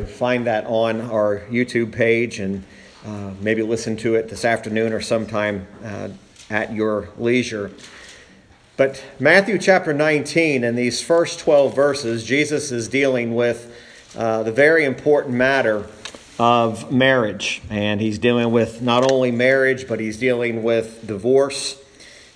find that on our YouTube page and uh, maybe listen to it this afternoon or sometime uh, at your leisure. But Matthew chapter 19 and these first 12 verses, Jesus is dealing with uh, the very important matter of marriage. And he's dealing with not only marriage, but he's dealing with divorce.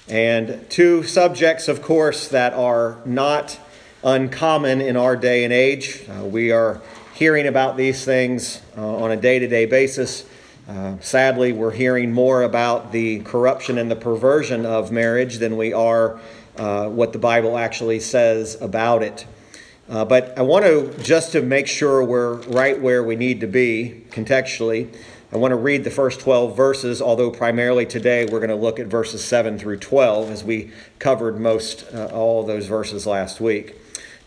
And two subjects, of course, that are not uncommon in our day and age. Uh, we are hearing about these things uh, on a day to day basis. Uh, sadly, we're hearing more about the corruption and the perversion of marriage than we are uh, what the Bible actually says about it. Uh, but I want to, just to make sure we're right where we need to be contextually, I want to read the first 12 verses, although primarily today we're going to look at verses 7 through 12 as we covered most uh, all of those verses last week.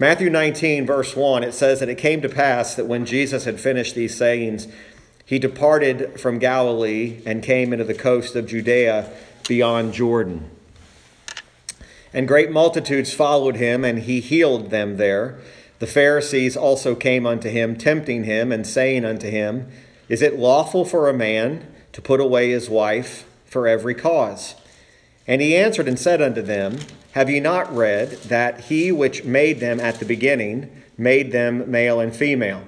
Matthew 19, verse 1, it says that it came to pass that when Jesus had finished these sayings, he departed from Galilee and came into the coast of Judea beyond Jordan. And great multitudes followed him, and he healed them there. The Pharisees also came unto him, tempting him, and saying unto him, Is it lawful for a man to put away his wife for every cause? And he answered and said unto them, have ye not read that he which made them at the beginning made them male and female,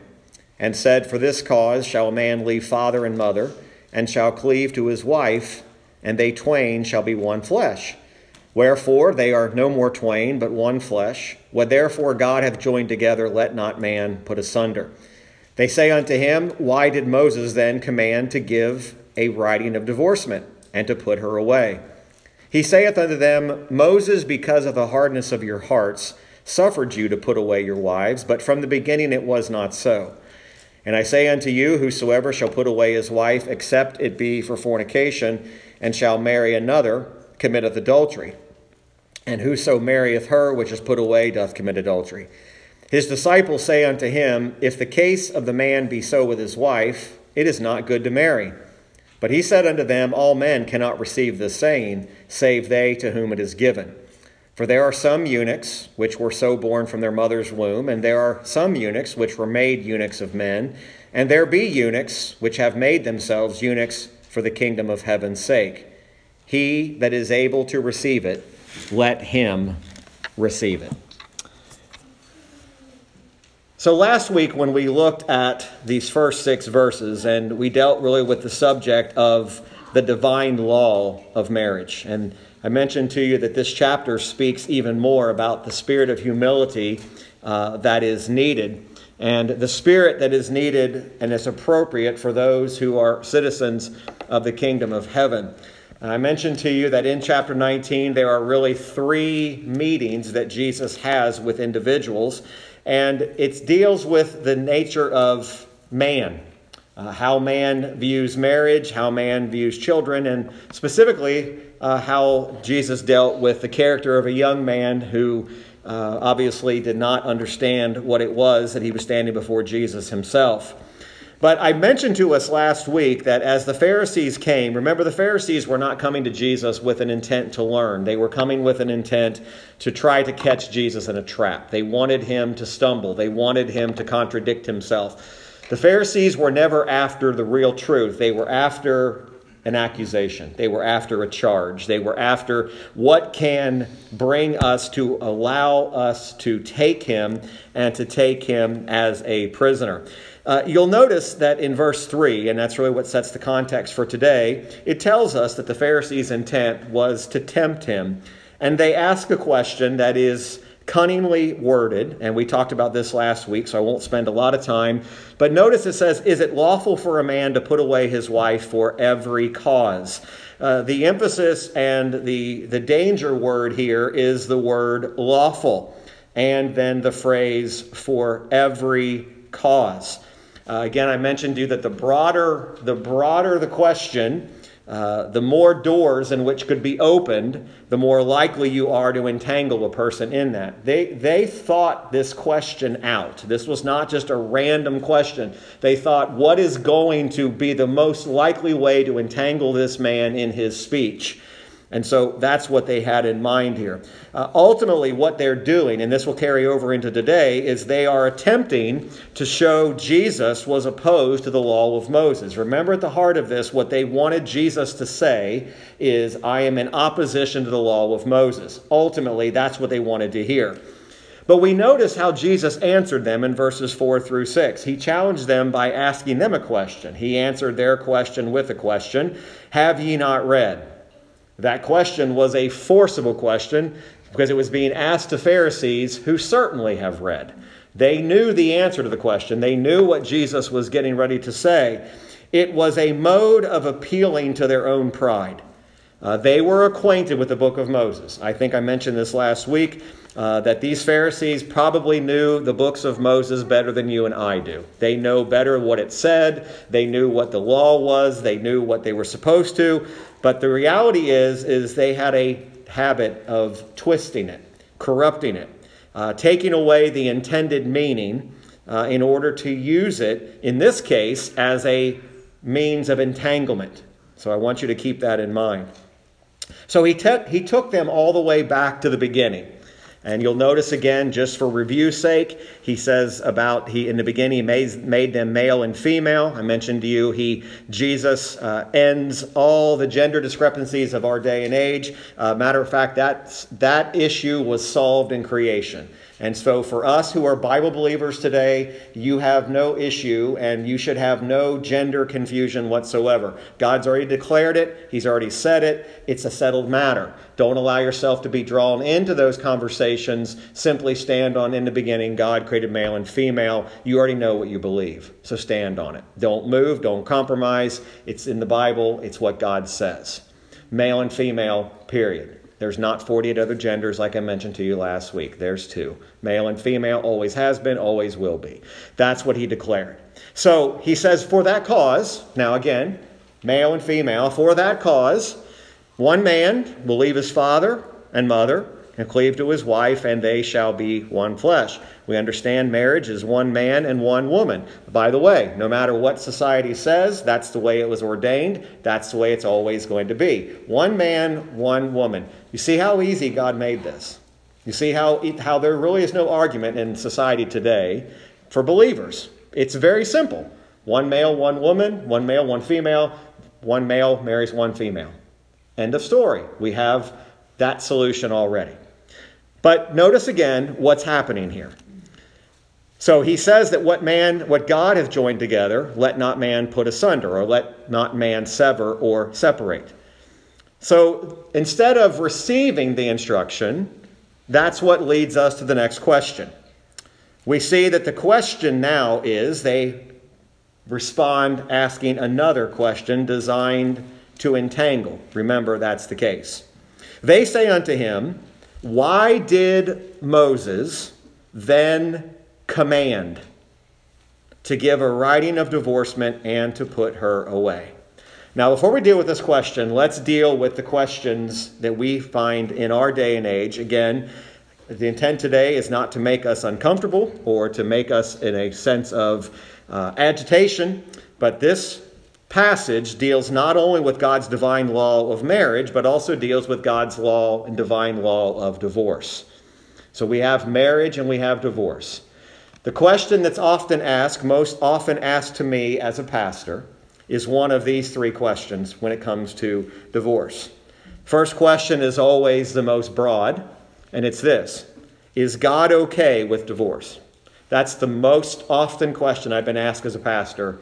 and said, For this cause shall a man leave father and mother, and shall cleave to his wife, and they twain shall be one flesh. Wherefore they are no more twain, but one flesh. What therefore God hath joined together, let not man put asunder. They say unto him, Why did Moses then command to give a writing of divorcement, and to put her away? He saith unto them, Moses, because of the hardness of your hearts, suffered you to put away your wives, but from the beginning it was not so. And I say unto you, whosoever shall put away his wife, except it be for fornication, and shall marry another, committeth adultery. And whoso marrieth her which is put away doth commit adultery. His disciples say unto him, If the case of the man be so with his wife, it is not good to marry. But he said unto them, All men cannot receive this saying, save they to whom it is given. For there are some eunuchs which were so born from their mother's womb, and there are some eunuchs which were made eunuchs of men, and there be eunuchs which have made themselves eunuchs for the kingdom of heaven's sake. He that is able to receive it, let him receive it. So, last week, when we looked at these first six verses, and we dealt really with the subject of the divine law of marriage. And I mentioned to you that this chapter speaks even more about the spirit of humility uh, that is needed, and the spirit that is needed and is appropriate for those who are citizens of the kingdom of heaven. I mentioned to you that in chapter 19, there are really three meetings that Jesus has with individuals and it deals with the nature of man, uh, how man views marriage, how man views children, and specifically uh, how Jesus dealt with the character of a young man who uh, obviously did not understand what it was that he was standing before Jesus himself. But I mentioned to us last week that as the Pharisees came, remember the Pharisees were not coming to Jesus with an intent to learn. They were coming with an intent to try to catch Jesus in a trap. They wanted him to stumble, they wanted him to contradict himself. The Pharisees were never after the real truth, they were after an accusation. They were after a charge. They were after what can bring us to allow us to take him and to take him as a prisoner. Uh, you'll notice that in verse 3, and that's really what sets the context for today, it tells us that the Pharisees' intent was to tempt him. And they ask a question that is cunningly worded, and we talked about this last week, so I won't spend a lot of time. But notice it says, Is it lawful for a man to put away his wife for every cause? Uh, the emphasis and the, the danger word here is the word lawful, and then the phrase for every cause. Uh, again, I mentioned to you that the broader the broader the question, uh, the more doors in which could be opened, the more likely you are to entangle a person in that. They, they thought this question out. This was not just a random question. They thought, what is going to be the most likely way to entangle this man in his speech? And so that's what they had in mind here. Uh, ultimately, what they're doing, and this will carry over into today, is they are attempting to show Jesus was opposed to the law of Moses. Remember, at the heart of this, what they wanted Jesus to say is, I am in opposition to the law of Moses. Ultimately, that's what they wanted to hear. But we notice how Jesus answered them in verses 4 through 6. He challenged them by asking them a question. He answered their question with a question Have ye not read? That question was a forcible question because it was being asked to Pharisees who certainly have read. They knew the answer to the question, they knew what Jesus was getting ready to say. It was a mode of appealing to their own pride. Uh, they were acquainted with the book of Moses. I think I mentioned this last week uh, that these Pharisees probably knew the books of Moses better than you and I do. They know better what it said, they knew what the law was, they knew what they were supposed to. But the reality is, is they had a habit of twisting it, corrupting it, uh, taking away the intended meaning uh, in order to use it, in this case, as a means of entanglement. So I want you to keep that in mind. So he, te- he took them all the way back to the beginning. And you'll notice again, just for review's sake, he says about he in the beginning he made, made them male and female. I mentioned to you he Jesus uh, ends all the gender discrepancies of our day and age. Uh, matter of fact, that that issue was solved in creation. And so, for us who are Bible believers today, you have no issue and you should have no gender confusion whatsoever. God's already declared it, He's already said it, it's a settled matter. Don't allow yourself to be drawn into those conversations. Simply stand on in the beginning, God created male and female. You already know what you believe, so stand on it. Don't move, don't compromise. It's in the Bible, it's what God says. Male and female, period. There's not 48 other genders like I mentioned to you last week. There's two. Male and female always has been, always will be. That's what he declared. So he says, for that cause, now again, male and female, for that cause, one man will leave his father and mother and cleave to his wife, and they shall be one flesh. We understand marriage is one man and one woman. By the way, no matter what society says, that's the way it was ordained. That's the way it's always going to be. One man, one woman. You see how easy God made this. You see how, how there really is no argument in society today for believers. It's very simple. One male, one woman, one male, one female, one male marries one female. End of story. We have that solution already. But notice again what's happening here. So he says that what man, what God has joined together, let not man put asunder, or let not man sever or separate. So instead of receiving the instruction, that's what leads us to the next question. We see that the question now is they respond asking another question designed to entangle. Remember, that's the case. They say unto him, Why did Moses then command to give a writing of divorcement and to put her away? Now, before we deal with this question, let's deal with the questions that we find in our day and age. Again, the intent today is not to make us uncomfortable or to make us in a sense of uh, agitation, but this passage deals not only with God's divine law of marriage, but also deals with God's law and divine law of divorce. So we have marriage and we have divorce. The question that's often asked, most often asked to me as a pastor, is one of these three questions when it comes to divorce. First question is always the most broad, and it's this Is God okay with divorce? That's the most often question I've been asked as a pastor,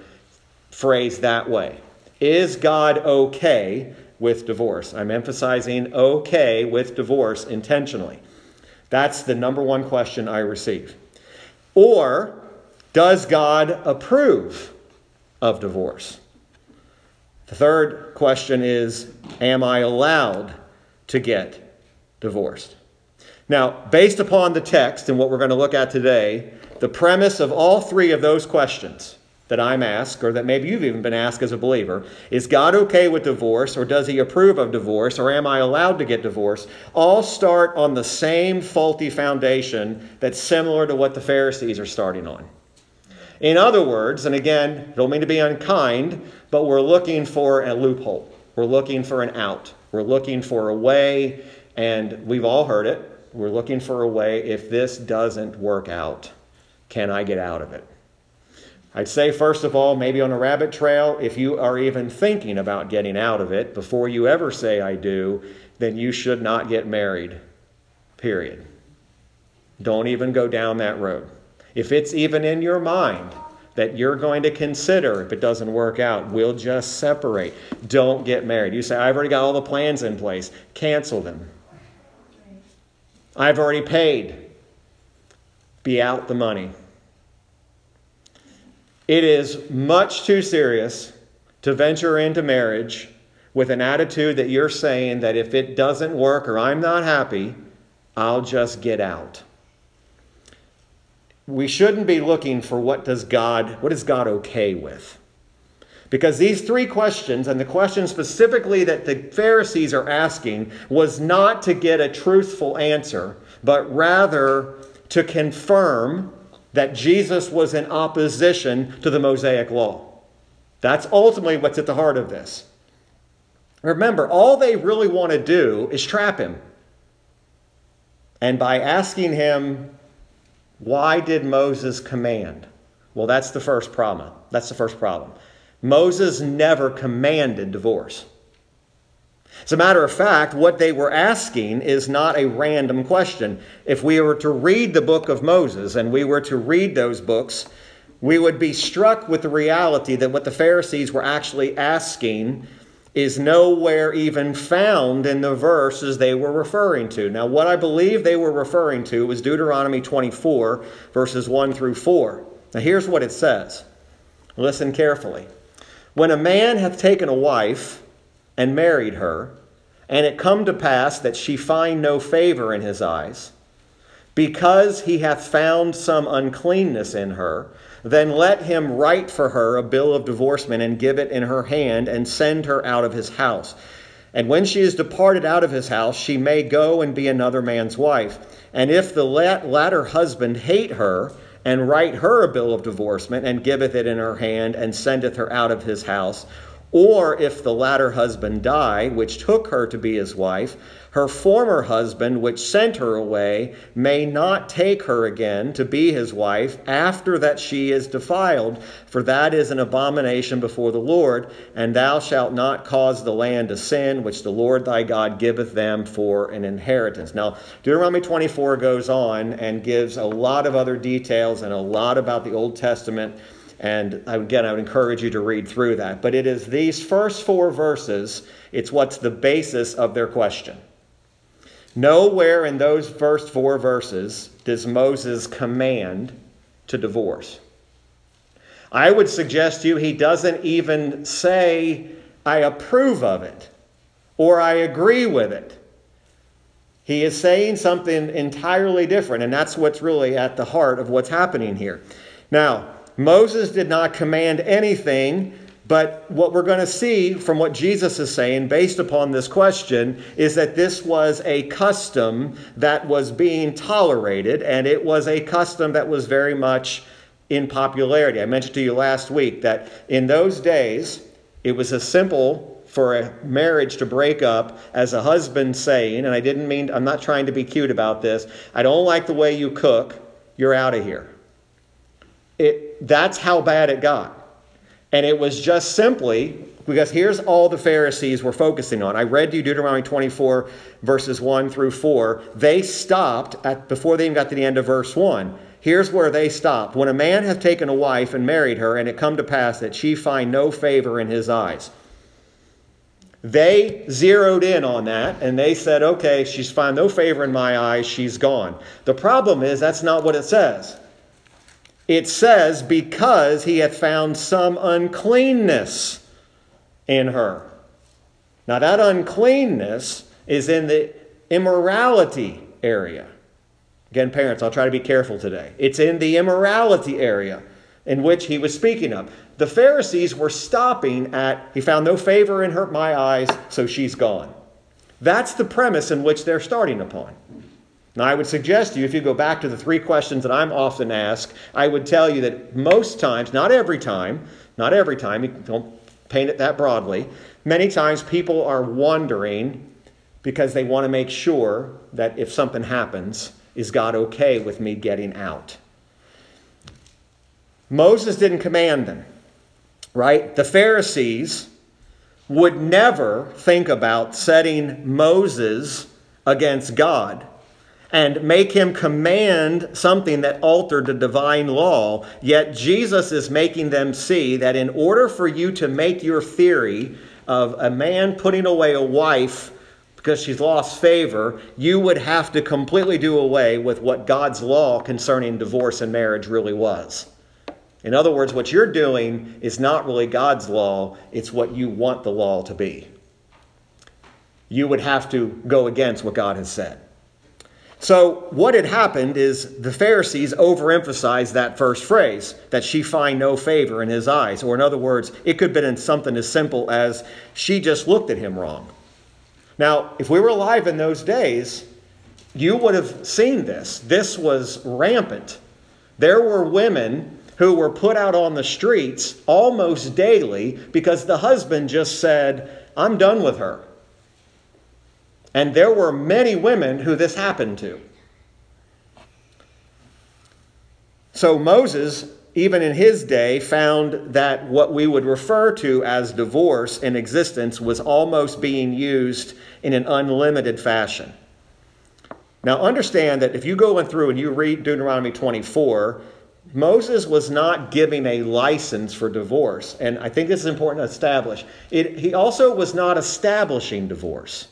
phrased that way. Is God okay with divorce? I'm emphasizing okay with divorce intentionally. That's the number one question I receive. Or, does God approve of divorce? The third question is Am I allowed to get divorced? Now, based upon the text and what we're going to look at today, the premise of all three of those questions that I'm asked, or that maybe you've even been asked as a believer, is God okay with divorce, or does He approve of divorce, or am I allowed to get divorced? All start on the same faulty foundation that's similar to what the Pharisees are starting on. In other words, and again, don't mean to be unkind, but we're looking for a loophole. We're looking for an out. We're looking for a way, and we've all heard it. We're looking for a way. If this doesn't work out, can I get out of it? I'd say, first of all, maybe on a rabbit trail, if you are even thinking about getting out of it before you ever say I do, then you should not get married. Period. Don't even go down that road. If it's even in your mind that you're going to consider if it doesn't work out, we'll just separate. Don't get married. You say, I've already got all the plans in place. Cancel them. I've already paid. Be out the money. It is much too serious to venture into marriage with an attitude that you're saying that if it doesn't work or I'm not happy, I'll just get out. We shouldn't be looking for what does God what is God okay with? Because these three questions, and the question specifically that the Pharisees are asking, was not to get a truthful answer, but rather to confirm that Jesus was in opposition to the Mosaic law. That's ultimately what's at the heart of this. Remember, all they really want to do is trap him. And by asking him, why did Moses command? Well, that's the first problem. That's the first problem. Moses never commanded divorce. As a matter of fact, what they were asking is not a random question. If we were to read the book of Moses and we were to read those books, we would be struck with the reality that what the Pharisees were actually asking is nowhere even found in the verses they were referring to. Now, what I believe they were referring to was Deuteronomy 24, verses 1 through 4. Now, here's what it says. Listen carefully. When a man hath taken a wife, and married her, and it come to pass that she find no favor in his eyes, because he hath found some uncleanness in her, then let him write for her a bill of divorcement and give it in her hand and send her out of his house. And when she is departed out of his house, she may go and be another man's wife. And if the latter husband hate her, and write her a bill of divorcement, and giveth it in her hand, and sendeth her out of his house, or if the latter husband die, which took her to be his wife, her former husband, which sent her away, may not take her again to be his wife after that she is defiled, for that is an abomination before the Lord, and thou shalt not cause the land to sin, which the Lord thy God giveth them for an inheritance. Now, Deuteronomy 24 goes on and gives a lot of other details and a lot about the Old Testament and again, I would encourage you to read through that. But it is these first four verses, it's what's the basis of their question. Nowhere in those first four verses does Moses command to divorce. I would suggest to you he doesn't even say, I approve of it or I agree with it. He is saying something entirely different, and that's what's really at the heart of what's happening here. Now, Moses did not command anything, but what we're going to see from what Jesus is saying, based upon this question, is that this was a custom that was being tolerated, and it was a custom that was very much in popularity. I mentioned to you last week that in those days, it was as simple for a marriage to break up as a husband saying, and I didn't mean, I'm not trying to be cute about this, I don't like the way you cook, you're out of here. It, that's how bad it got. And it was just simply because here's all the Pharisees were focusing on. I read to you Deuteronomy 24, verses 1 through 4. They stopped at, before they even got to the end of verse 1. Here's where they stopped. When a man hath taken a wife and married her, and it come to pass that she find no favor in his eyes. They zeroed in on that and they said, okay, she's found no favor in my eyes, she's gone. The problem is that's not what it says it says, because he hath found some uncleanness in her. Now, that uncleanness is in the immorality area. Again, parents, I'll try to be careful today. It's in the immorality area in which he was speaking of. The Pharisees were stopping at, he found no favor in her, my eyes, so she's gone. That's the premise in which they're starting upon. Now, I would suggest to you, if you go back to the three questions that I'm often asked, I would tell you that most times, not every time, not every time, you don't paint it that broadly. Many times people are wondering because they want to make sure that if something happens, is God okay with me getting out? Moses didn't command them, right? The Pharisees would never think about setting Moses against God and make him command something that altered the divine law. Yet Jesus is making them see that in order for you to make your theory of a man putting away a wife because she's lost favor, you would have to completely do away with what God's law concerning divorce and marriage really was. In other words, what you're doing is not really God's law, it's what you want the law to be. You would have to go against what God has said. So, what had happened is the Pharisees overemphasized that first phrase, that she find no favor in his eyes. Or, in other words, it could have been something as simple as she just looked at him wrong. Now, if we were alive in those days, you would have seen this. This was rampant. There were women who were put out on the streets almost daily because the husband just said, I'm done with her. And there were many women who this happened to. So Moses, even in his day, found that what we would refer to as divorce in existence was almost being used in an unlimited fashion. Now, understand that if you go in through and you read Deuteronomy 24, Moses was not giving a license for divorce. And I think this is important to establish. It, he also was not establishing divorce.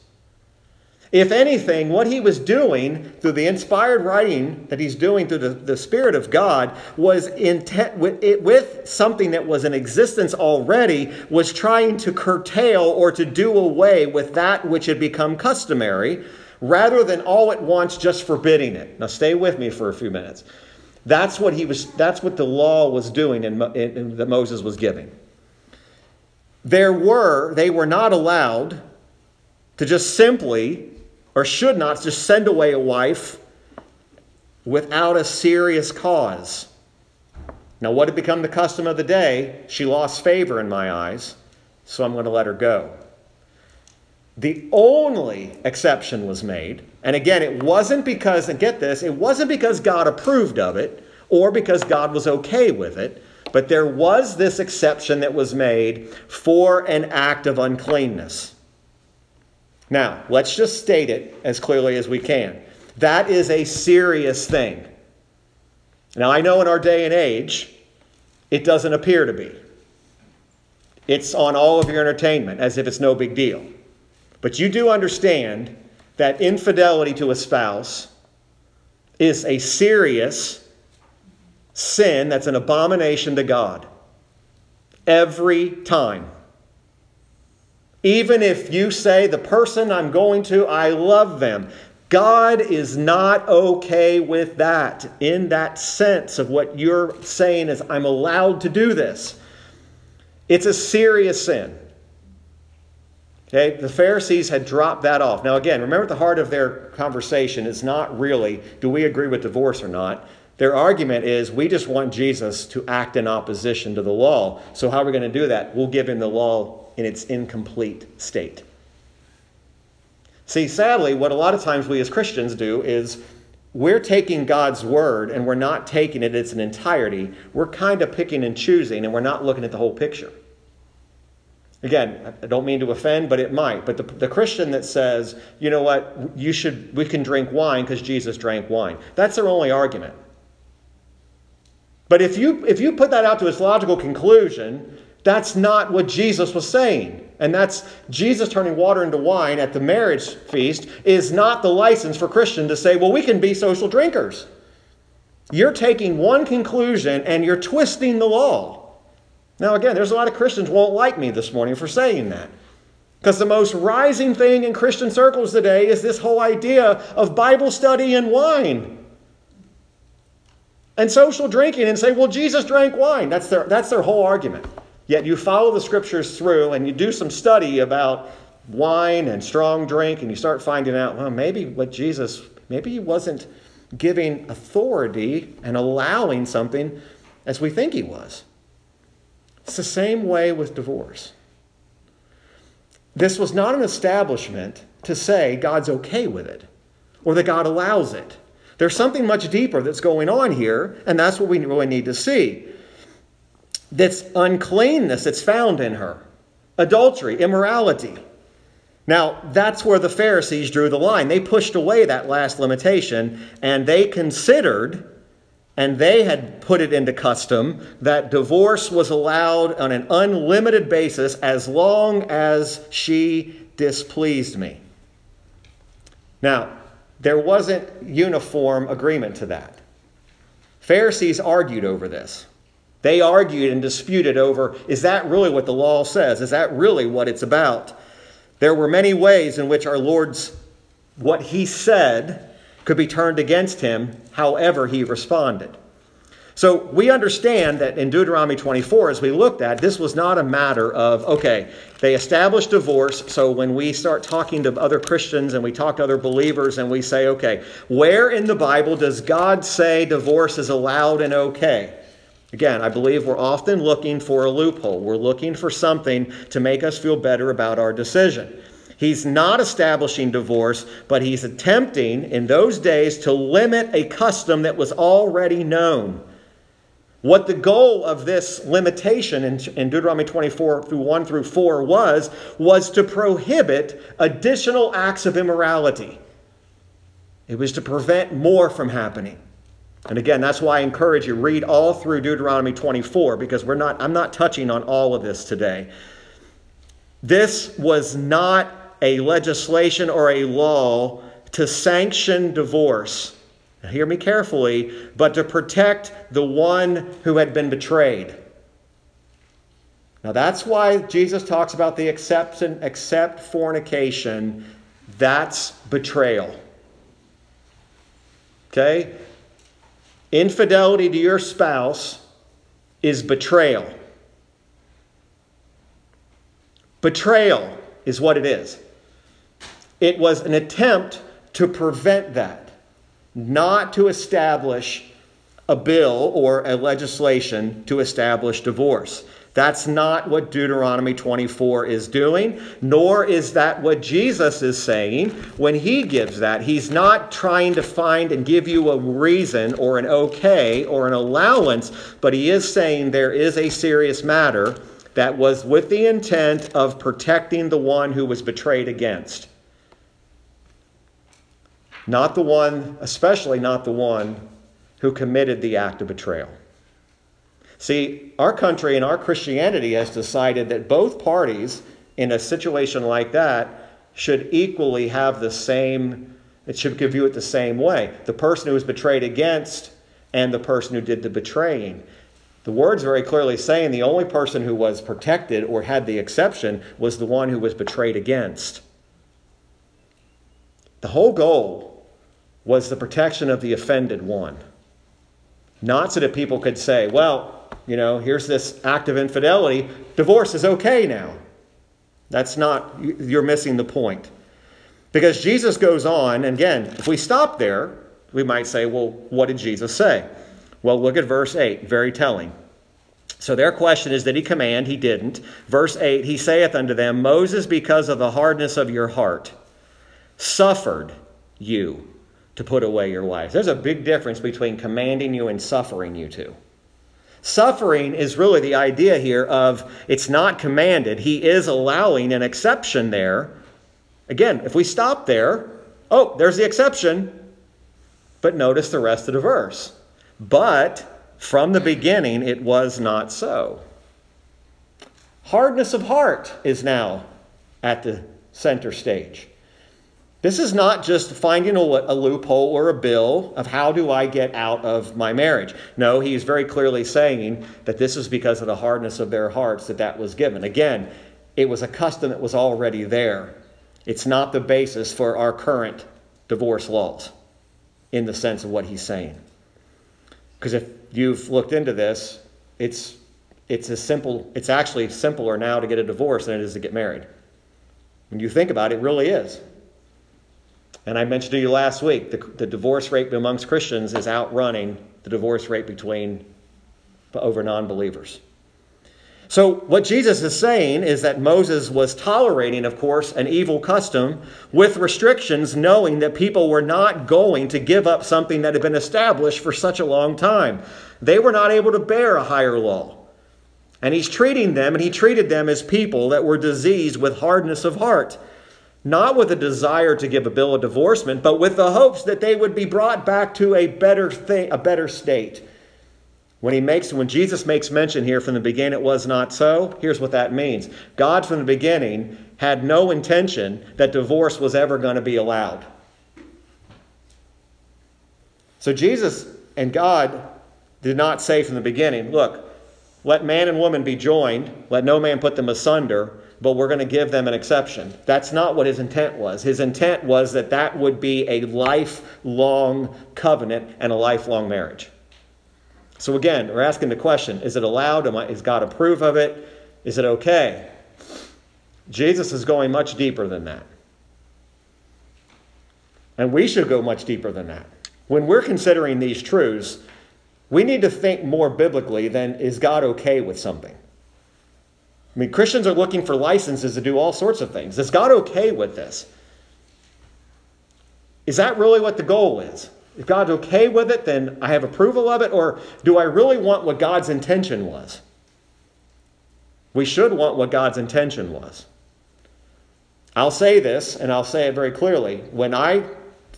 If anything, what he was doing through the inspired writing that he's doing through the, the Spirit of God was intent with, it, with something that was in existence already, was trying to curtail or to do away with that which had become customary, rather than all at once just forbidding it. Now, stay with me for a few minutes. That's what he was. That's what the law was doing, and that Moses was giving. There were they were not allowed to just simply or should not just send away a wife without a serious cause. Now, what had become the custom of the day? She lost favor in my eyes, so I'm going to let her go. The only exception was made, and again, it wasn't because, and get this, it wasn't because God approved of it or because God was okay with it, but there was this exception that was made for an act of uncleanness. Now, let's just state it as clearly as we can. That is a serious thing. Now, I know in our day and age, it doesn't appear to be. It's on all of your entertainment as if it's no big deal. But you do understand that infidelity to a spouse is a serious sin that's an abomination to God. Every time. Even if you say, the person I'm going to, I love them. God is not okay with that in that sense of what you're saying is, I'm allowed to do this. It's a serious sin. Okay, the Pharisees had dropped that off. Now, again, remember the heart of their conversation is not really do we agree with divorce or not. Their argument is we just want Jesus to act in opposition to the law. So, how are we going to do that? We'll give him the law in its incomplete state. See, sadly, what a lot of times we as Christians do is we're taking God's word and we're not taking it in its entirety. We're kind of picking and choosing and we're not looking at the whole picture. Again, I don't mean to offend, but it might. But the, the Christian that says, you know what, you should, we can drink wine because Jesus drank wine, that's their only argument. But if you, if you put that out to its logical conclusion, that's not what Jesus was saying. And that's Jesus turning water into wine at the marriage feast is not the license for Christian to say, well, we can be social drinkers. You're taking one conclusion and you're twisting the law. Now, again, there's a lot of Christians won't like me this morning for saying that. Because the most rising thing in Christian circles today is this whole idea of Bible study and wine. And social drinking and say, well, Jesus drank wine. That's their, that's their whole argument. Yet you follow the scriptures through and you do some study about wine and strong drink, and you start finding out, well, maybe what Jesus, maybe he wasn't giving authority and allowing something as we think he was. It's the same way with divorce. this was not an establishment to say God's okay with it or that God allows it. There's something much deeper that's going on here, and that's what we really need to see. This uncleanness that's found in her adultery, immorality. Now, that's where the Pharisees drew the line. They pushed away that last limitation and they considered, and they had put it into custom, that divorce was allowed on an unlimited basis as long as she displeased me. Now, there wasn't uniform agreement to that. Pharisees argued over this. They argued and disputed over is that really what the law says? Is that really what it's about? There were many ways in which our Lord's what he said could be turned against him, however he responded. So we understand that in Deuteronomy 24, as we looked at, this was not a matter of, okay, they established divorce. So when we start talking to other Christians and we talk to other believers and we say, okay, where in the Bible does God say divorce is allowed and okay? Again, I believe we're often looking for a loophole. We're looking for something to make us feel better about our decision. He's not establishing divorce, but he's attempting in those days to limit a custom that was already known. What the goal of this limitation in, Deuteronomy 24 through 1 through 4 was, was to prohibit additional acts of immorality. It was to prevent more from happening. And again, that's why I encourage you read all through Deuteronomy 24 because we're not I'm not touching on all of this today. This was not a legislation or a law to sanction divorce. Now, hear me carefully, but to protect the one who had been betrayed. Now that's why Jesus talks about the exception, except fornication. That's betrayal. Okay? Infidelity to your spouse is betrayal. Betrayal is what it is. It was an attempt to prevent that, not to establish a bill or a legislation to establish divorce. That's not what Deuteronomy 24 is doing, nor is that what Jesus is saying when he gives that. He's not trying to find and give you a reason or an okay or an allowance, but he is saying there is a serious matter that was with the intent of protecting the one who was betrayed against. Not the one, especially not the one who committed the act of betrayal. See, our country and our Christianity has decided that both parties in a situation like that should equally have the same, it should view it the same way. The person who was betrayed against and the person who did the betraying. The word's very clearly saying the only person who was protected or had the exception was the one who was betrayed against. The whole goal was the protection of the offended one. Not so that people could say, well, you know, here's this act of infidelity. Divorce is okay now. That's not, you're missing the point. Because Jesus goes on, and again, if we stop there, we might say, well, what did Jesus say? Well, look at verse 8, very telling. So their question is, did he command? He didn't. Verse 8, he saith unto them, Moses, because of the hardness of your heart, suffered you to put away your wives. There's a big difference between commanding you and suffering you to. Suffering is really the idea here of it's not commanded. He is allowing an exception there. Again, if we stop there, oh, there's the exception. But notice the rest of the verse. But from the beginning, it was not so. Hardness of heart is now at the center stage. This is not just finding a, a, loophole or a bill of how do I get out of my marriage. No, he is very clearly saying that this is because of the hardness of their hearts that that was given. Again, it was a custom that was already there. It's not the basis for our current divorce laws in the sense of what he's saying. Because if you've looked into this, it's it's as simple it's actually simpler now to get a divorce than it is to get married. When you think about it, it really is. And I mentioned to you last week the, the divorce rate amongst Christians is outrunning the divorce rate between over non believers. So, what Jesus is saying is that Moses was tolerating, of course, an evil custom with restrictions, knowing that people were not going to give up something that had been established for such a long time. They were not able to bear a higher law. And he's treating them, and he treated them as people that were diseased with hardness of heart, not with a desire to give a bill of divorcement, but with the hopes that they would be brought back to a better thing, a better state. When he makes when Jesus makes mention here from the beginning it was not so, here's what that means. God from the beginning had no intention that divorce was ever going to be allowed. So Jesus and God did not say from the beginning, look, let man and woman be joined, let no man put them asunder, but we're going to give them an exception. That's not what his intent was. His intent was that that would be a lifelong covenant and a lifelong marriage. So again, we're asking the question is it allowed? I, is God approve of it? Is it okay? Jesus is going much deeper than that. And we should go much deeper than that. When we're considering these truths, we need to think more biblically than is God okay with something? I mean, Christians are looking for licenses to do all sorts of things. Is God okay with this? Is that really what the goal is? If God's okay with it, then I have approval of it, or do I really want what God's intention was? We should want what God's intention was. I'll say this, and I'll say it very clearly. When I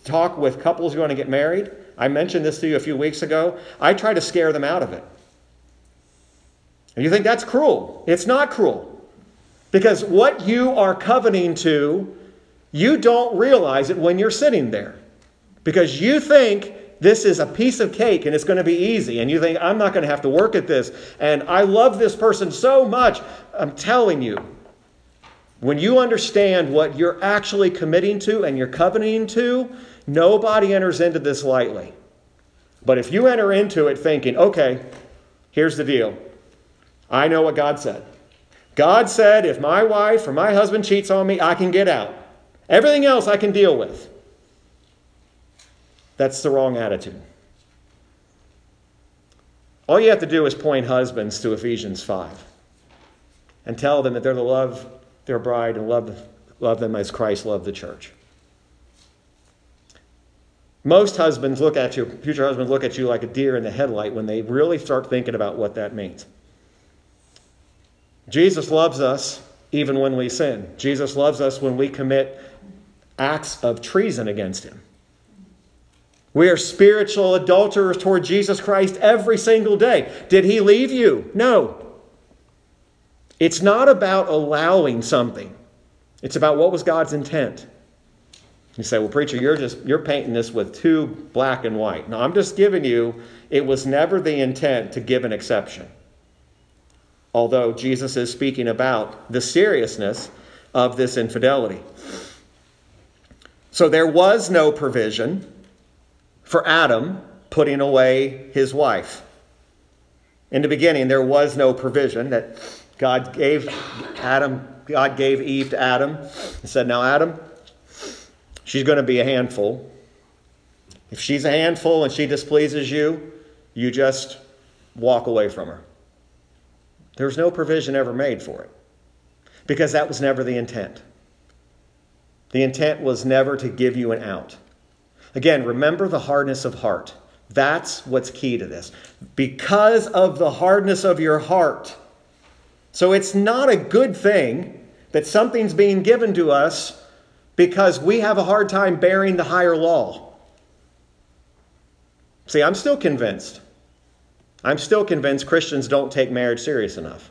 talk with couples who want to get married, I mentioned this to you a few weeks ago, I try to scare them out of it. And you think that's cruel. It's not cruel. Because what you are coveting to, you don't realize it when you're sitting there because you think this is a piece of cake and it's going to be easy. And you think, I'm not going to have to work at this. And I love this person so much. I'm telling you, when you understand what you're actually committing to and you're covenanting to, nobody enters into this lightly. But if you enter into it thinking, okay, here's the deal I know what God said. God said, if my wife or my husband cheats on me, I can get out. Everything else I can deal with. That's the wrong attitude. All you have to do is point husbands to Ephesians 5 and tell them that they're to love their bride and love, love them as Christ loved the church. Most husbands look at you, future husbands look at you like a deer in the headlight when they really start thinking about what that means. Jesus loves us even when we sin. Jesus loves us when we commit acts of treason against him. We are spiritual adulterers toward Jesus Christ every single day. Did he leave you? No. It's not about allowing something. It's about what was God's intent. You say, well, preacher, you're just you're painting this with too black and white. No, I'm just giving you, it was never the intent to give an exception. Although Jesus is speaking about the seriousness of this infidelity. So there was no provision for Adam putting away his wife. In the beginning, there was no provision that God gave Adam, God gave Eve to Adam and said, Now, Adam, she's going to be a handful. If she's a handful and she displeases you, you just walk away from her. There was no provision ever made for it because that was never the intent. The intent was never to give you an out. Again, remember the hardness of heart. That's what's key to this. Because of the hardness of your heart. So it's not a good thing that something's being given to us because we have a hard time bearing the higher law. See, I'm still convinced. I'm still convinced Christians don't take marriage serious enough.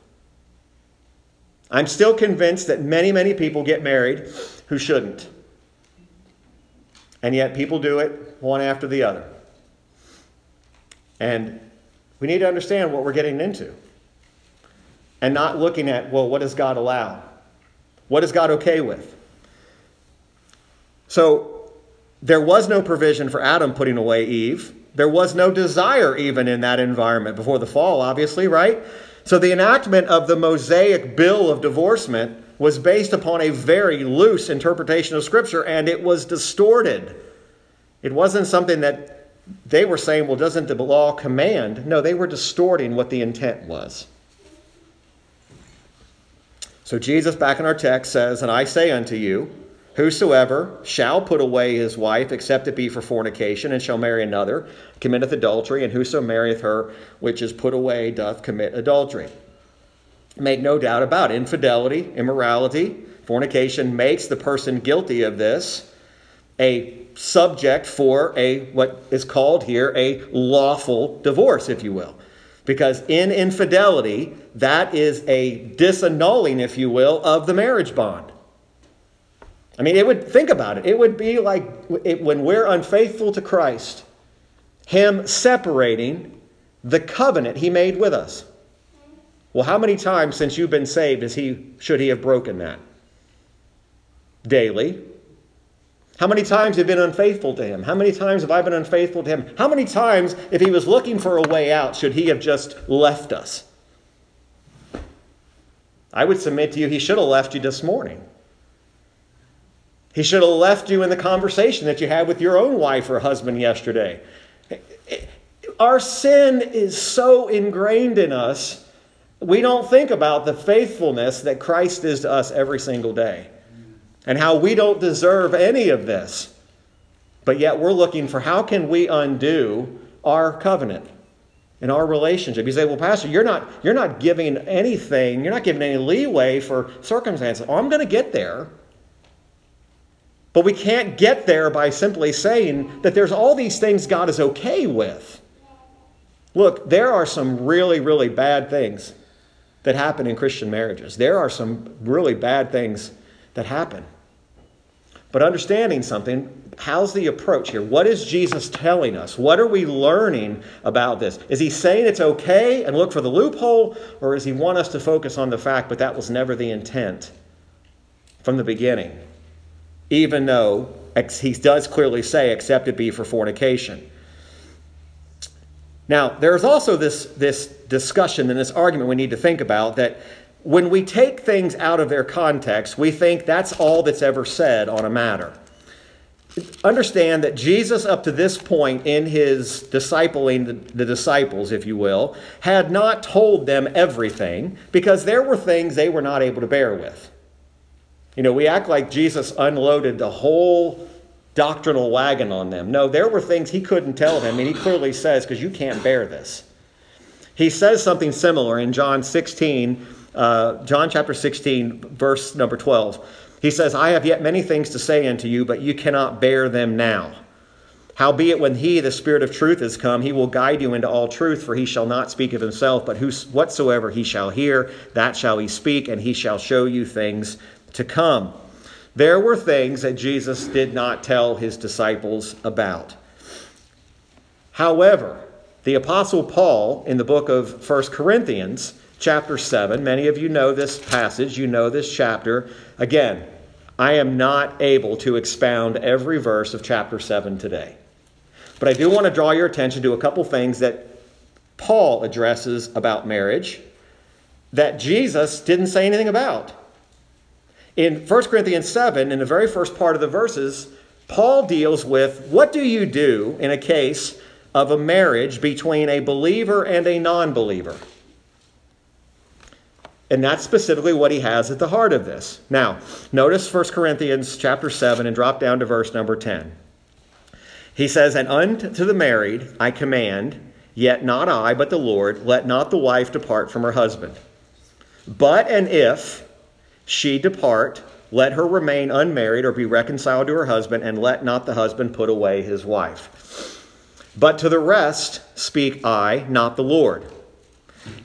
I'm still convinced that many, many people get married who shouldn't. And yet people do it one after the other. And we need to understand what we're getting into. And not looking at, well, what does God allow? What is God okay with? So there was no provision for Adam putting away Eve. There was no desire even in that environment before the fall, obviously, right? So the enactment of the Mosaic bill of divorcement was based upon a very loose interpretation of Scripture and it was distorted. It wasn't something that they were saying, well, doesn't the law command? No, they were distorting what the intent was. So Jesus, back in our text, says, And I say unto you, Whosoever shall put away his wife, except it be for fornication, and shall marry another, committeth adultery, and whoso marrieth her which is put away doth commit adultery. Make no doubt about it. Infidelity, immorality, fornication makes the person guilty of this a subject for a what is called here a lawful divorce, if you will. Because in infidelity, that is a disannulling, if you will, of the marriage bond. I mean, it would think about it. It would be like it, when we're unfaithful to Christ, Him separating the covenant He made with us. Well, how many times since you've been saved is he, should He have broken that? Daily. How many times have you been unfaithful to Him? How many times have I been unfaithful to Him? How many times, if He was looking for a way out, should He have just left us? I would submit to you, He should have left you this morning. He should have left you in the conversation that you had with your own wife or husband yesterday. Our sin is so ingrained in us, we don't think about the faithfulness that Christ is to us every single day and how we don't deserve any of this. But yet we're looking for how can we undo our covenant and our relationship. You say, well, Pastor, you're not, you're not giving anything, you're not giving any leeway for circumstances. Oh, I'm going to get there. But we can't get there by simply saying that there's all these things God is okay with. Look, there are some really, really bad things that happen in Christian marriages. There are some really bad things that happen. But understanding something, how's the approach here? What is Jesus telling us? What are we learning about this? Is he saying it's okay and look for the loophole, or does he want us to focus on the fact, but that was never the intent from the beginning? Even though he does clearly say, except it be for fornication. Now, there's also this, this discussion and this argument we need to think about that when we take things out of their context, we think that's all that's ever said on a matter. Understand that Jesus, up to this point in his discipling the, the disciples, if you will, had not told them everything because there were things they were not able to bear with. You know, we act like Jesus unloaded the whole doctrinal wagon on them. No, there were things he couldn't tell them, and he clearly says, because you can't bear this. He says something similar in John 16, uh, John chapter 16, verse number 12. He says, I have yet many things to say unto you, but you cannot bear them now. Howbeit, when he, the Spirit of truth, is come, he will guide you into all truth, for he shall not speak of himself, but whatsoever he shall hear, that shall he speak, and he shall show you things to come. There were things that Jesus did not tell his disciples about. However, the Apostle Paul, in the book of 1 Corinthians, chapter 7, many of you know this passage, you know this chapter. Again, I am not able to expound every verse of chapter 7 today. But I do want to draw your attention to a couple things that Paul addresses about marriage that Jesus didn't say anything about. In 1 Corinthians 7, in the very first part of the verses, Paul deals with what do you do in a case of a marriage between a believer and a non believer? And that's specifically what he has at the heart of this. Now, notice 1 Corinthians chapter 7 and drop down to verse number 10. He says, And unto the married I command, yet not I, but the Lord, let not the wife depart from her husband. But and if she depart, let her remain unmarried or be reconciled to her husband, and let not the husband put away his wife. But to the rest speak I, not the Lord.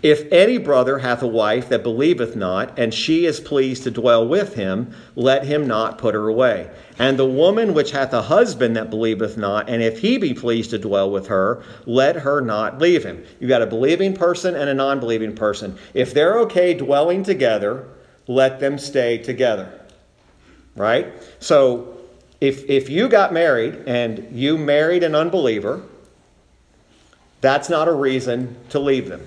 If any brother hath a wife that believeth not, and she is pleased to dwell with him, let him not put her away. And the woman which hath a husband that believeth not, and if he be pleased to dwell with her, let her not leave him. You've got a believing person and a non believing person. If they're okay dwelling together, let them stay together. Right? So if, if you got married and you married an unbeliever, that's not a reason to leave them.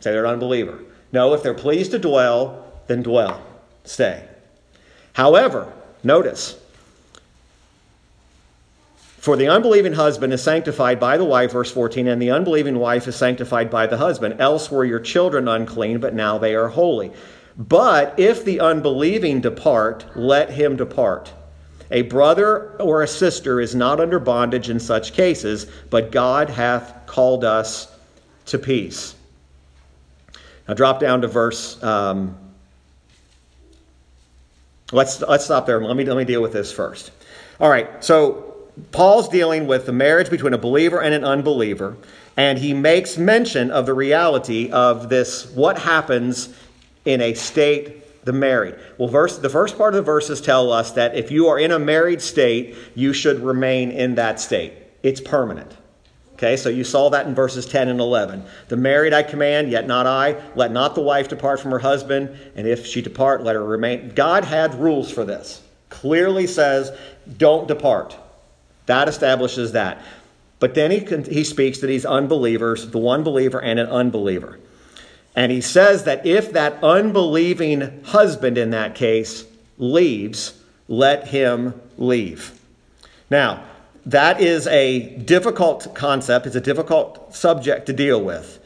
Say they're an unbeliever. No, if they're pleased to dwell, then dwell. Stay. However, notice, for the unbelieving husband is sanctified by the wife, verse 14, and the unbelieving wife is sanctified by the husband. Else were your children unclean, but now they are holy. But if the unbelieving depart, let him depart. A brother or a sister is not under bondage in such cases, but God hath called us to peace. Now drop down to verse. Um, let's let's stop there. Let me let me deal with this first. All right. So Paul's dealing with the marriage between a believer and an unbeliever, and he makes mention of the reality of this. What happens in a state the married. Well, verse, the first part of the verses tell us that if you are in a married state, you should remain in that state. It's permanent. Okay, so you saw that in verses 10 and 11. The married I command, yet not I. Let not the wife depart from her husband, and if she depart, let her remain. God had rules for this. Clearly says, don't depart. That establishes that. But then he, he speaks to these unbelievers, the one believer and an unbeliever. And he says that if that unbelieving husband in that case leaves, let him leave. Now, that is a difficult concept, it's a difficult subject to deal with.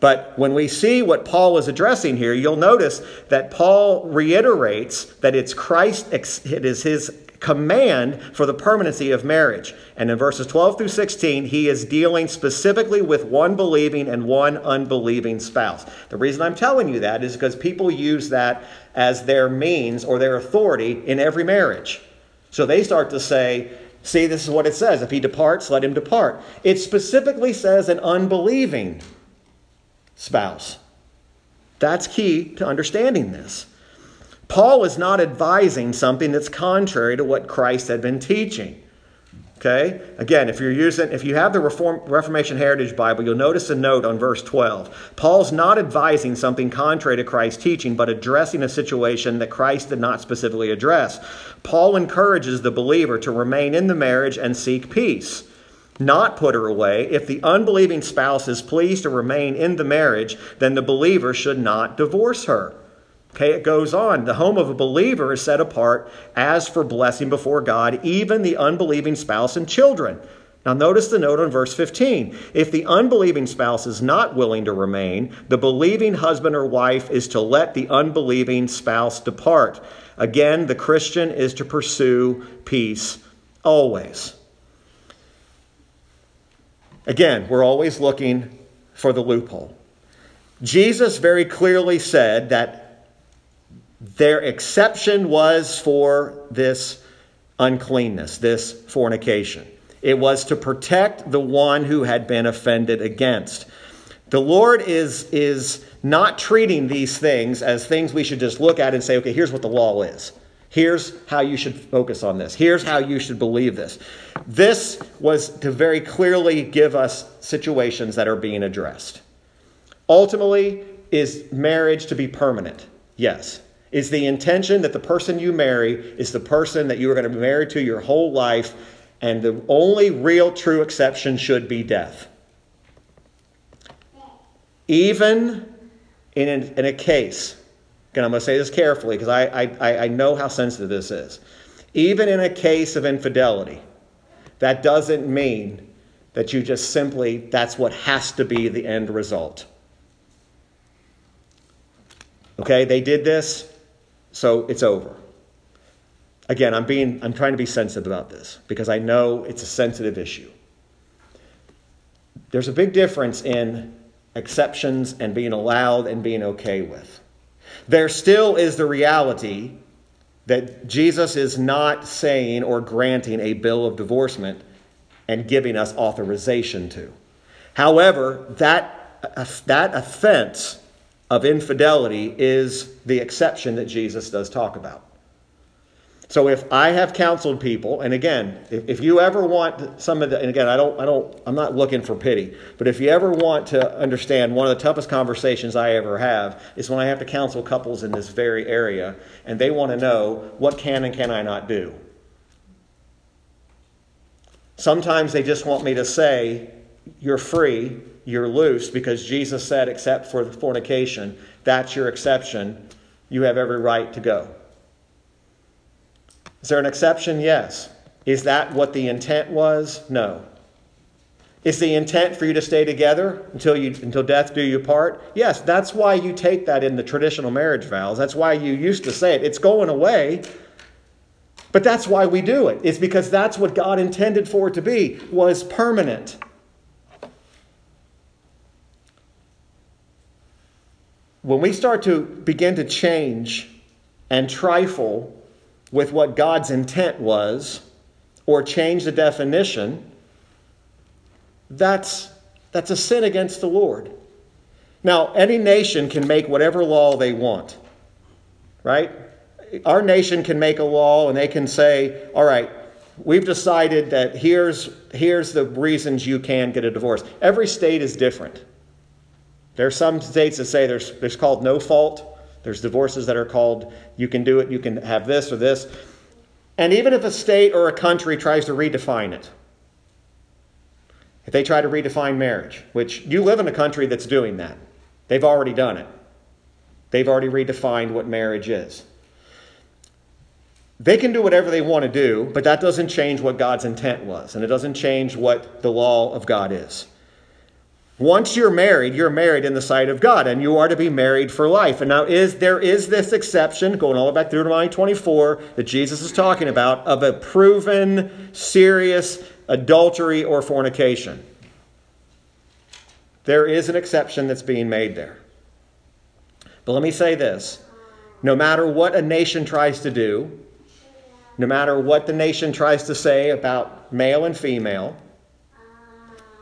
But when we see what Paul is addressing here, you'll notice that Paul reiterates that it's Christ, it is his command for the permanency of marriage. And in verses 12 through 16, he is dealing specifically with one believing and one unbelieving spouse. The reason I'm telling you that is because people use that as their means or their authority in every marriage. So they start to say, See, this is what it says. If he departs, let him depart. It specifically says an unbelieving spouse. That's key to understanding this. Paul is not advising something that's contrary to what Christ had been teaching. Okay? Again, if you're using if you have the Reform, Reformation Heritage Bible, you'll notice a note on verse 12. Paul's not advising something contrary to Christ's teaching, but addressing a situation that Christ did not specifically address. Paul encourages the believer to remain in the marriage and seek peace, not put her away. If the unbelieving spouse is pleased to remain in the marriage, then the believer should not divorce her. Okay, it goes on. The home of a believer is set apart as for blessing before God, even the unbelieving spouse and children. Now, notice the note on verse 15. If the unbelieving spouse is not willing to remain, the believing husband or wife is to let the unbelieving spouse depart. Again, the Christian is to pursue peace always. Again, we're always looking for the loophole. Jesus very clearly said that their exception was for this uncleanness, this fornication. It was to protect the one who had been offended against. The Lord is, is not treating these things as things we should just look at and say, okay, here's what the law is. Here's how you should focus on this. Here's how you should believe this. This was to very clearly give us situations that are being addressed. Ultimately, is marriage to be permanent? Yes. Is the intention that the person you marry is the person that you are going to be married to your whole life, and the only real true exception should be death? Even in, an, in a case, again, I'm going to say this carefully because I, I, I know how sensitive this is. Even in a case of infidelity, that doesn't mean that you just simply, that's what has to be the end result. Okay, they did this. So it's over. Again, I'm being I'm trying to be sensitive about this because I know it's a sensitive issue. There's a big difference in exceptions and being allowed and being okay with. There still is the reality that Jesus is not saying or granting a bill of divorcement and giving us authorization to. However, that, that offense of infidelity is the exception that Jesus does talk about. So if I have counseled people, and again, if, if, you ever want some of the, and again, I don't, I don't, I'm not looking for pity, but if you ever want to understand, one of the toughest conversations I ever have is when I have to counsel couples in this very area, and they want to know what can and can I not do. Sometimes they just want me to say, "You're free," you're loose because Jesus said, except for the fornication, that's your exception. You have every right to go. Is there an exception? Yes. Is that what the intent was? No. Is the intent for you to stay together until you until death do you part? Yes, that's why you take that in the traditional marriage vows. That's why you used to say it. It's going away. But that's why we do it. It's because that's what God intended for it to be, was permanent. When we start to begin to change and trifle with what God's intent was, or change the definition, that's, that's a sin against the Lord. Now, any nation can make whatever law they want, right? Our nation can make a law and they can say, all right, we've decided that here's, here's the reasons you can get a divorce. Every state is different. There are some states that say there's, there's called no fault. There's divorces that are called you can do it, you can have this or this. And even if a state or a country tries to redefine it, if they try to redefine marriage, which you live in a country that's doing that, they've already done it. They've already redefined what marriage is. They can do whatever they want to do, but that doesn't change what God's intent was, and it doesn't change what the law of God is. Once you're married, you're married in the sight of God, and you are to be married for life. And now is there is this exception, going all the way back through to Deuteronomy 24, that Jesus is talking about, of a proven, serious adultery or fornication. There is an exception that's being made there. But let me say this no matter what a nation tries to do, no matter what the nation tries to say about male and female,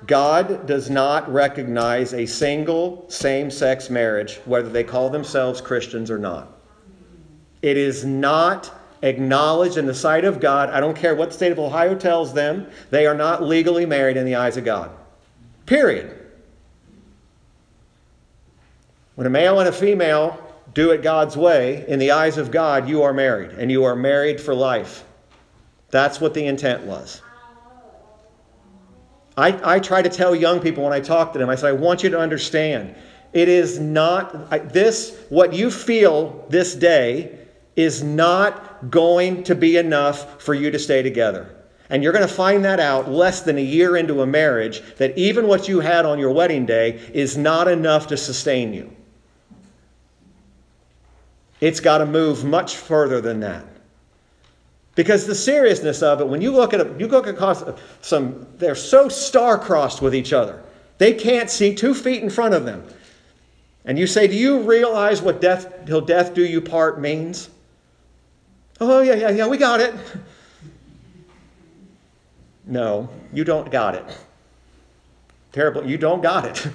God does not recognize a single same sex marriage, whether they call themselves Christians or not. It is not acknowledged in the sight of God. I don't care what the state of Ohio tells them, they are not legally married in the eyes of God. Period. When a male and a female do it God's way, in the eyes of God, you are married, and you are married for life. That's what the intent was. I, I try to tell young people when I talk to them, I say, I want you to understand. It is not, this, what you feel this day is not going to be enough for you to stay together. And you're going to find that out less than a year into a marriage that even what you had on your wedding day is not enough to sustain you. It's got to move much further than that. Because the seriousness of it, when you look at it, you look across some, they're so star-crossed with each other. They can't see two feet in front of them. And you say, Do you realize what death till death do you part means? Oh, yeah, yeah, yeah, we got it. No, you don't got it. Terrible, you don't got it.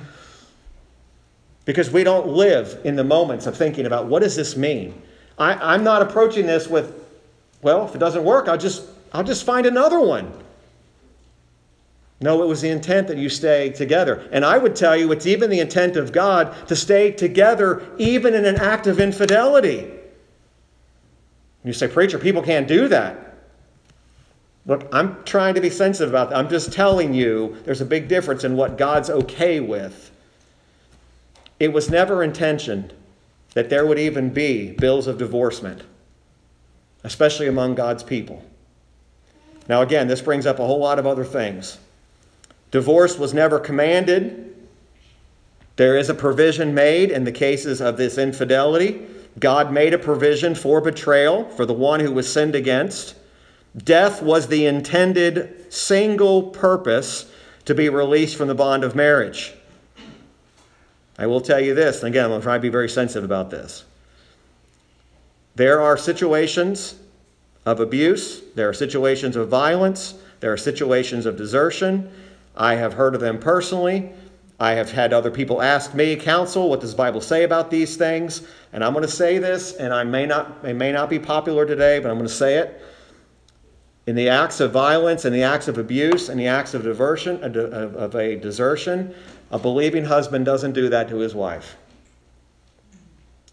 because we don't live in the moments of thinking about what does this mean? I, am not approaching this with well, if it doesn't work, I'll just, I'll just find another one. No, it was the intent that you stay together. And I would tell you it's even the intent of God to stay together even in an act of infidelity. You say, Preacher, people can't do that. Look, I'm trying to be sensitive about that. I'm just telling you there's a big difference in what God's okay with. It was never intentioned that there would even be bills of divorcement especially among God's people. Now, again, this brings up a whole lot of other things. Divorce was never commanded. There is a provision made in the cases of this infidelity. God made a provision for betrayal for the one who was sinned against. Death was the intended single purpose to be released from the bond of marriage. I will tell you this, and again, I'm going to try to be very sensitive about this. There are situations of abuse, there are situations of violence, there are situations of desertion. I have heard of them personally. I have had other people ask me, counsel, what does the Bible say about these things? And I'm going to say this, and I may not, it may not be popular today, but I'm going to say it. In the acts of violence and the acts of abuse and the acts of diversion of a desertion, a believing husband doesn't do that to his wife.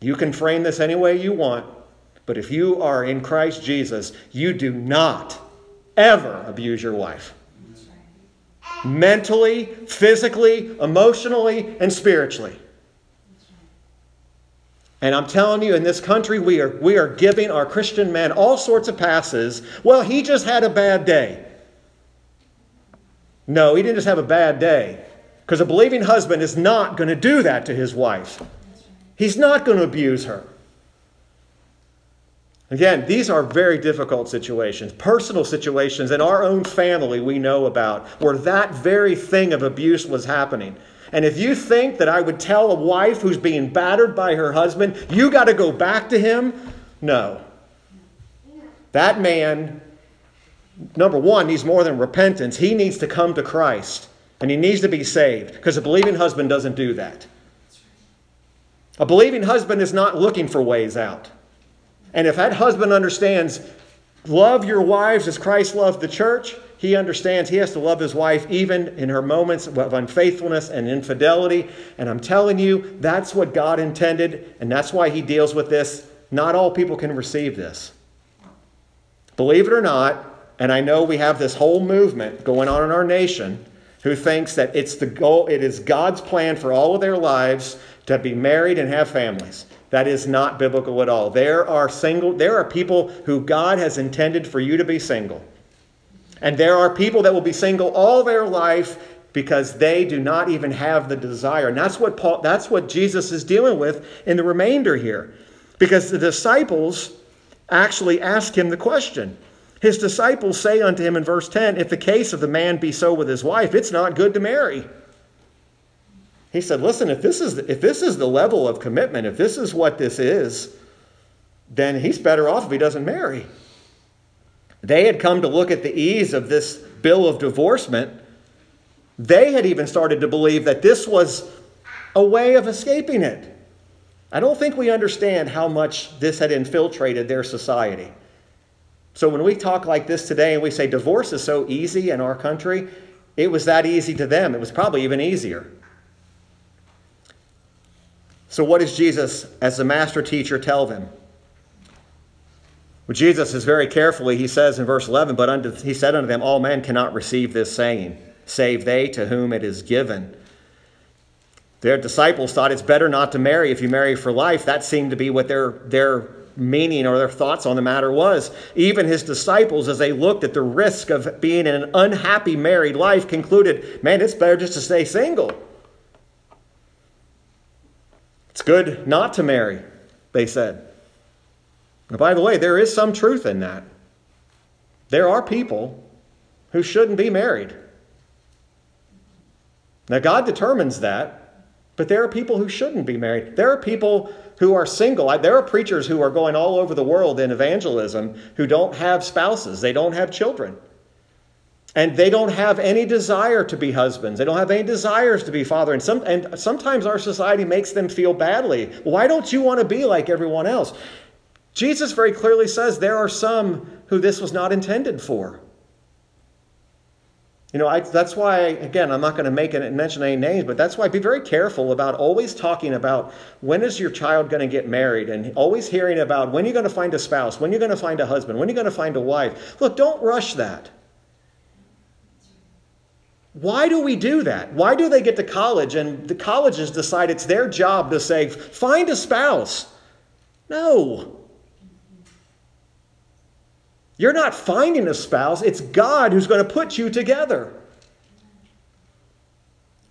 You can frame this any way you want, but if you are in Christ Jesus, you do not ever abuse your wife. Mentally, physically, emotionally, and spiritually. And I'm telling you, in this country, we are, we are giving our Christian men all sorts of passes. Well, he just had a bad day. No, he didn't just have a bad day. Because a believing husband is not going to do that to his wife. He's not going to abuse her. Again, these are very difficult situations, personal situations in our own family we know about, where that very thing of abuse was happening. And if you think that I would tell a wife who's being battered by her husband, you got to go back to him, no. That man, number one, needs more than repentance. He needs to come to Christ and he needs to be saved because a believing husband doesn't do that. A believing husband is not looking for ways out. And if that husband understands, love your wives as Christ loved the church, he understands he has to love his wife even in her moments of unfaithfulness and infidelity. And I'm telling you, that's what God intended, and that's why he deals with this. Not all people can receive this. Believe it or not, and I know we have this whole movement going on in our nation who thinks that it's the goal, it is God's plan for all of their lives to be married and have families. That is not biblical at all. There are single there are people who God has intended for you to be single. And there are people that will be single all their life because they do not even have the desire. And that's what Paul that's what Jesus is dealing with in the remainder here. Because the disciples actually ask him the question. His disciples say unto him in verse 10, If the case of the man be so with his wife, it's not good to marry. He said, Listen, if this is, if this is the level of commitment, if this is what this is, then he's better off if he doesn't marry. They had come to look at the ease of this bill of divorcement. They had even started to believe that this was a way of escaping it. I don't think we understand how much this had infiltrated their society. So when we talk like this today and we say divorce is so easy in our country, it was that easy to them. It was probably even easier. So, what does Jesus, as the master teacher, tell them? Well, Jesus is very carefully, he says in verse 11, but unto, he said unto them, All men cannot receive this saying, save they to whom it is given. Their disciples thought it's better not to marry if you marry for life. That seemed to be what their, their meaning or their thoughts on the matter was. Even his disciples, as they looked at the risk of being in an unhappy married life, concluded, man, it's better just to stay single. It's good not to marry, they said. By the way, there is some truth in that. There are people who shouldn't be married. Now, God determines that, but there are people who shouldn't be married. There are people who are single. There are preachers who are going all over the world in evangelism who don't have spouses, they don't have children. And they don't have any desire to be husbands. They don't have any desires to be father. And, some, and sometimes our society makes them feel badly. Why don't you want to be like everyone else? Jesus very clearly says there are some who this was not intended for. You know, I, that's why, again, I'm not going to make it mention any names, but that's why be very careful about always talking about when is your child going to get married and always hearing about when you're going to find a spouse, when you're going to find a husband, when you're going to find a wife. Look, don't rush that. Why do we do that? Why do they get to college and the colleges decide it's their job to say, find a spouse? No. You're not finding a spouse, it's God who's going to put you together.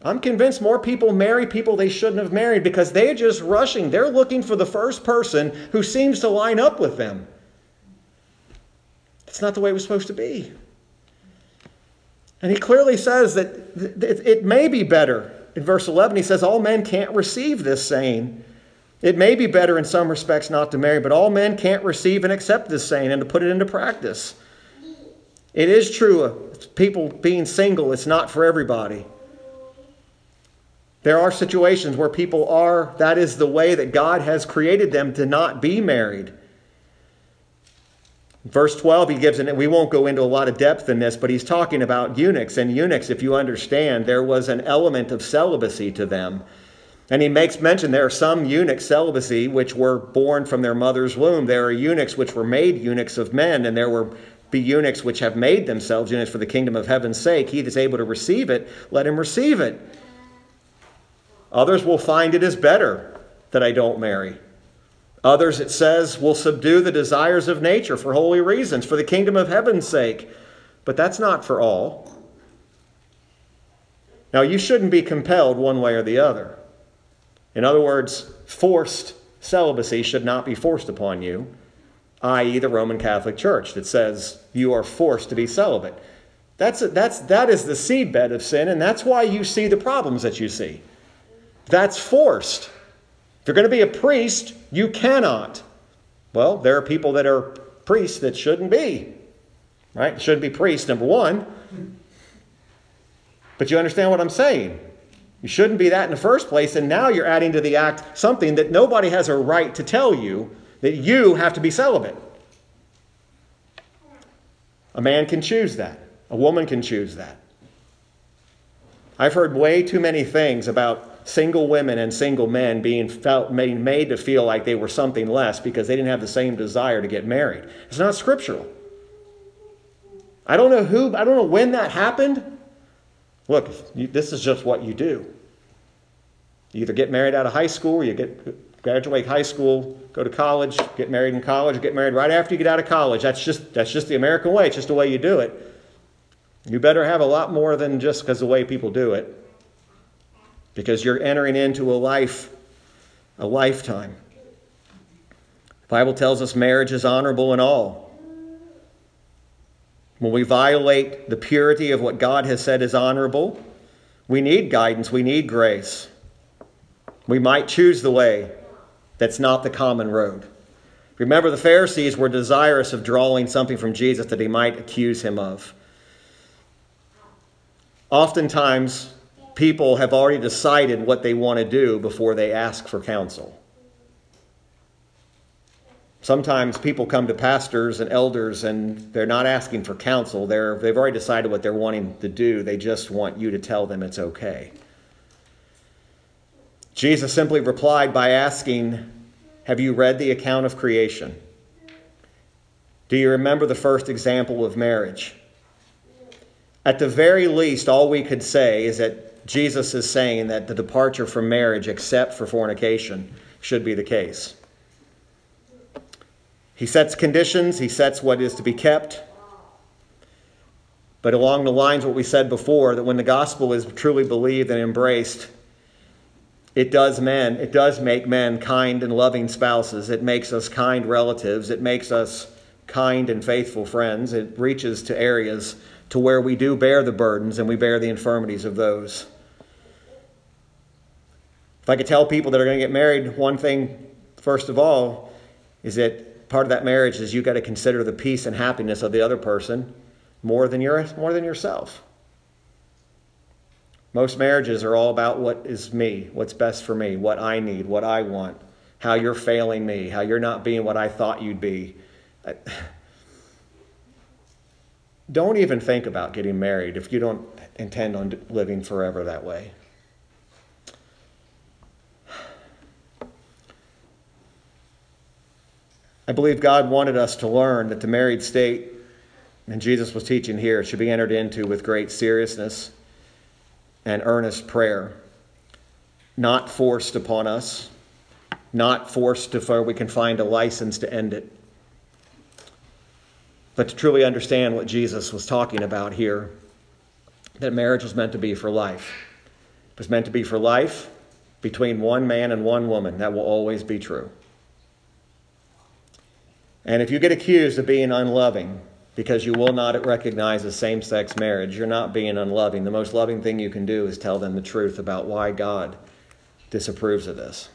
I'm convinced more people marry people they shouldn't have married because they're just rushing. They're looking for the first person who seems to line up with them. It's not the way it was supposed to be. And he clearly says that it may be better. In verse 11, he says, All men can't receive this saying. It may be better in some respects not to marry, but all men can't receive and accept this saying and to put it into practice. It is true, uh, people being single, it's not for everybody. There are situations where people are, that is the way that God has created them to not be married. Verse 12, he gives, and we won't go into a lot of depth in this, but he's talking about eunuchs. And eunuchs, if you understand, there was an element of celibacy to them. And he makes mention there are some eunuch celibacy which were born from their mother's womb. There are eunuchs which were made eunuchs of men, and there were be eunuchs which have made themselves eunuchs for the kingdom of heaven's sake. He that's able to receive it, let him receive it. Others will find it is better that I don't marry. Others, it says, will subdue the desires of nature for holy reasons, for the kingdom of heaven's sake. But that's not for all. Now, you shouldn't be compelled one way or the other. In other words, forced celibacy should not be forced upon you, i.e., the Roman Catholic Church that says you are forced to be celibate. That's, that's, that is the seedbed of sin, and that's why you see the problems that you see. That's forced. If you're going to be a priest, you cannot. Well, there are people that are priests that shouldn't be. Right? Shouldn't be priests, number one. But you understand what I'm saying? You shouldn't be that in the first place, and now you're adding to the act something that nobody has a right to tell you that you have to be celibate. A man can choose that, a woman can choose that. I've heard way too many things about single women and single men being felt, made to feel like they were something less because they didn't have the same desire to get married. It's not scriptural. I don't know who, I don't know when that happened. Look, you, this is just what you do. You either get married out of high school, or you get graduate high school, go to college, get married in college, or get married right after you get out of college. That's just that's just the American way. It's just the way you do it. You better have a lot more than just because the way people do it. Because you're entering into a life, a lifetime. The Bible tells us marriage is honorable in all. When we violate the purity of what God has said is honorable, we need guidance, we need grace. We might choose the way that's not the common road. Remember, the Pharisees were desirous of drawing something from Jesus that he might accuse him of. Oftentimes, people have already decided what they want to do before they ask for counsel. Sometimes people come to pastors and elders and they're not asking for counsel. They're, they've already decided what they're wanting to do. They just want you to tell them it's okay. Jesus simply replied by asking, Have you read the account of creation? Do you remember the first example of marriage? At the very least, all we could say is that Jesus is saying that the departure from marriage, except for fornication, should be the case. He sets conditions, he sets what is to be kept. But along the lines what we said before, that when the gospel is truly believed and embraced, it does men, it does make men kind and loving spouses. It makes us kind relatives. It makes us kind and faithful friends. It reaches to areas to where we do bear the burdens and we bear the infirmities of those. If I could tell people that are going to get married, one thing, first of all, is that part of that marriage is you've got to consider the peace and happiness of the other person more than your more than yourself. Most marriages are all about what is me, what's best for me, what I need, what I want, how you're failing me, how you're not being what I thought you'd be. Don't even think about getting married if you don't intend on living forever that way. I believe God wanted us to learn that the married state, and Jesus was teaching here, should be entered into with great seriousness and earnest prayer, not forced upon us, not forced to where we can find a license to end it, but to truly understand what Jesus was talking about here that marriage was meant to be for life. It was meant to be for life between one man and one woman. That will always be true. And if you get accused of being unloving because you will not recognize a same sex marriage, you're not being unloving. The most loving thing you can do is tell them the truth about why God disapproves of this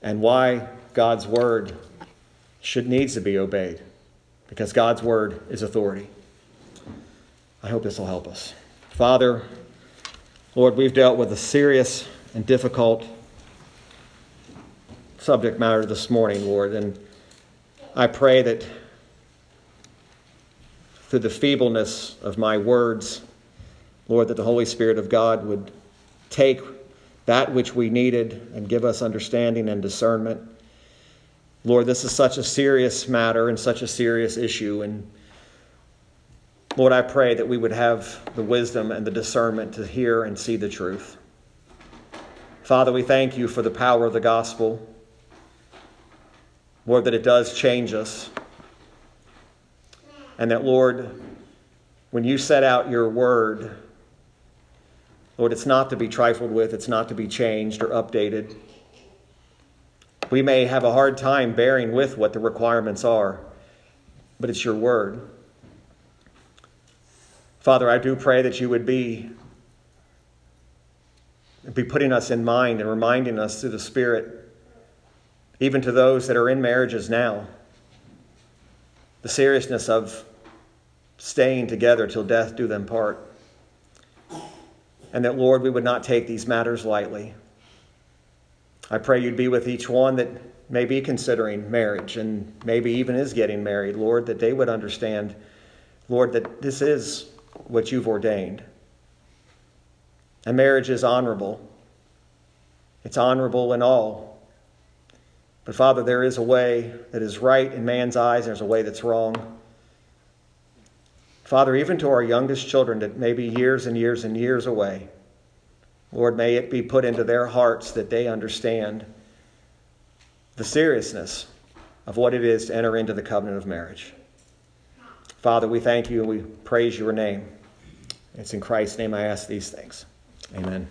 and why God's word should needs to be obeyed because God's word is authority. I hope this will help us. Father, Lord, we've dealt with a serious and difficult subject matter this morning, Lord. And I pray that through the feebleness of my words, Lord, that the Holy Spirit of God would take that which we needed and give us understanding and discernment. Lord, this is such a serious matter and such a serious issue. And Lord, I pray that we would have the wisdom and the discernment to hear and see the truth. Father, we thank you for the power of the gospel. Lord, that it does change us. And that, Lord, when you set out your word, Lord, it's not to be trifled with, it's not to be changed or updated. We may have a hard time bearing with what the requirements are, but it's your word. Father, I do pray that you would be, be putting us in mind and reminding us through the Spirit, even to those that are in marriages now, the seriousness of staying together till death do them part. And that, Lord, we would not take these matters lightly. I pray you'd be with each one that may be considering marriage and maybe even is getting married, Lord, that they would understand, Lord, that this is what you've ordained. And marriage is honorable. It's honorable in all. But Father, there is a way that is right in man's eyes, and there's a way that's wrong. Father, even to our youngest children that may be years and years and years away, Lord, may it be put into their hearts that they understand the seriousness of what it is to enter into the covenant of marriage. Father, we thank you and we praise your name. It's in Christ's name I ask these things. Amen.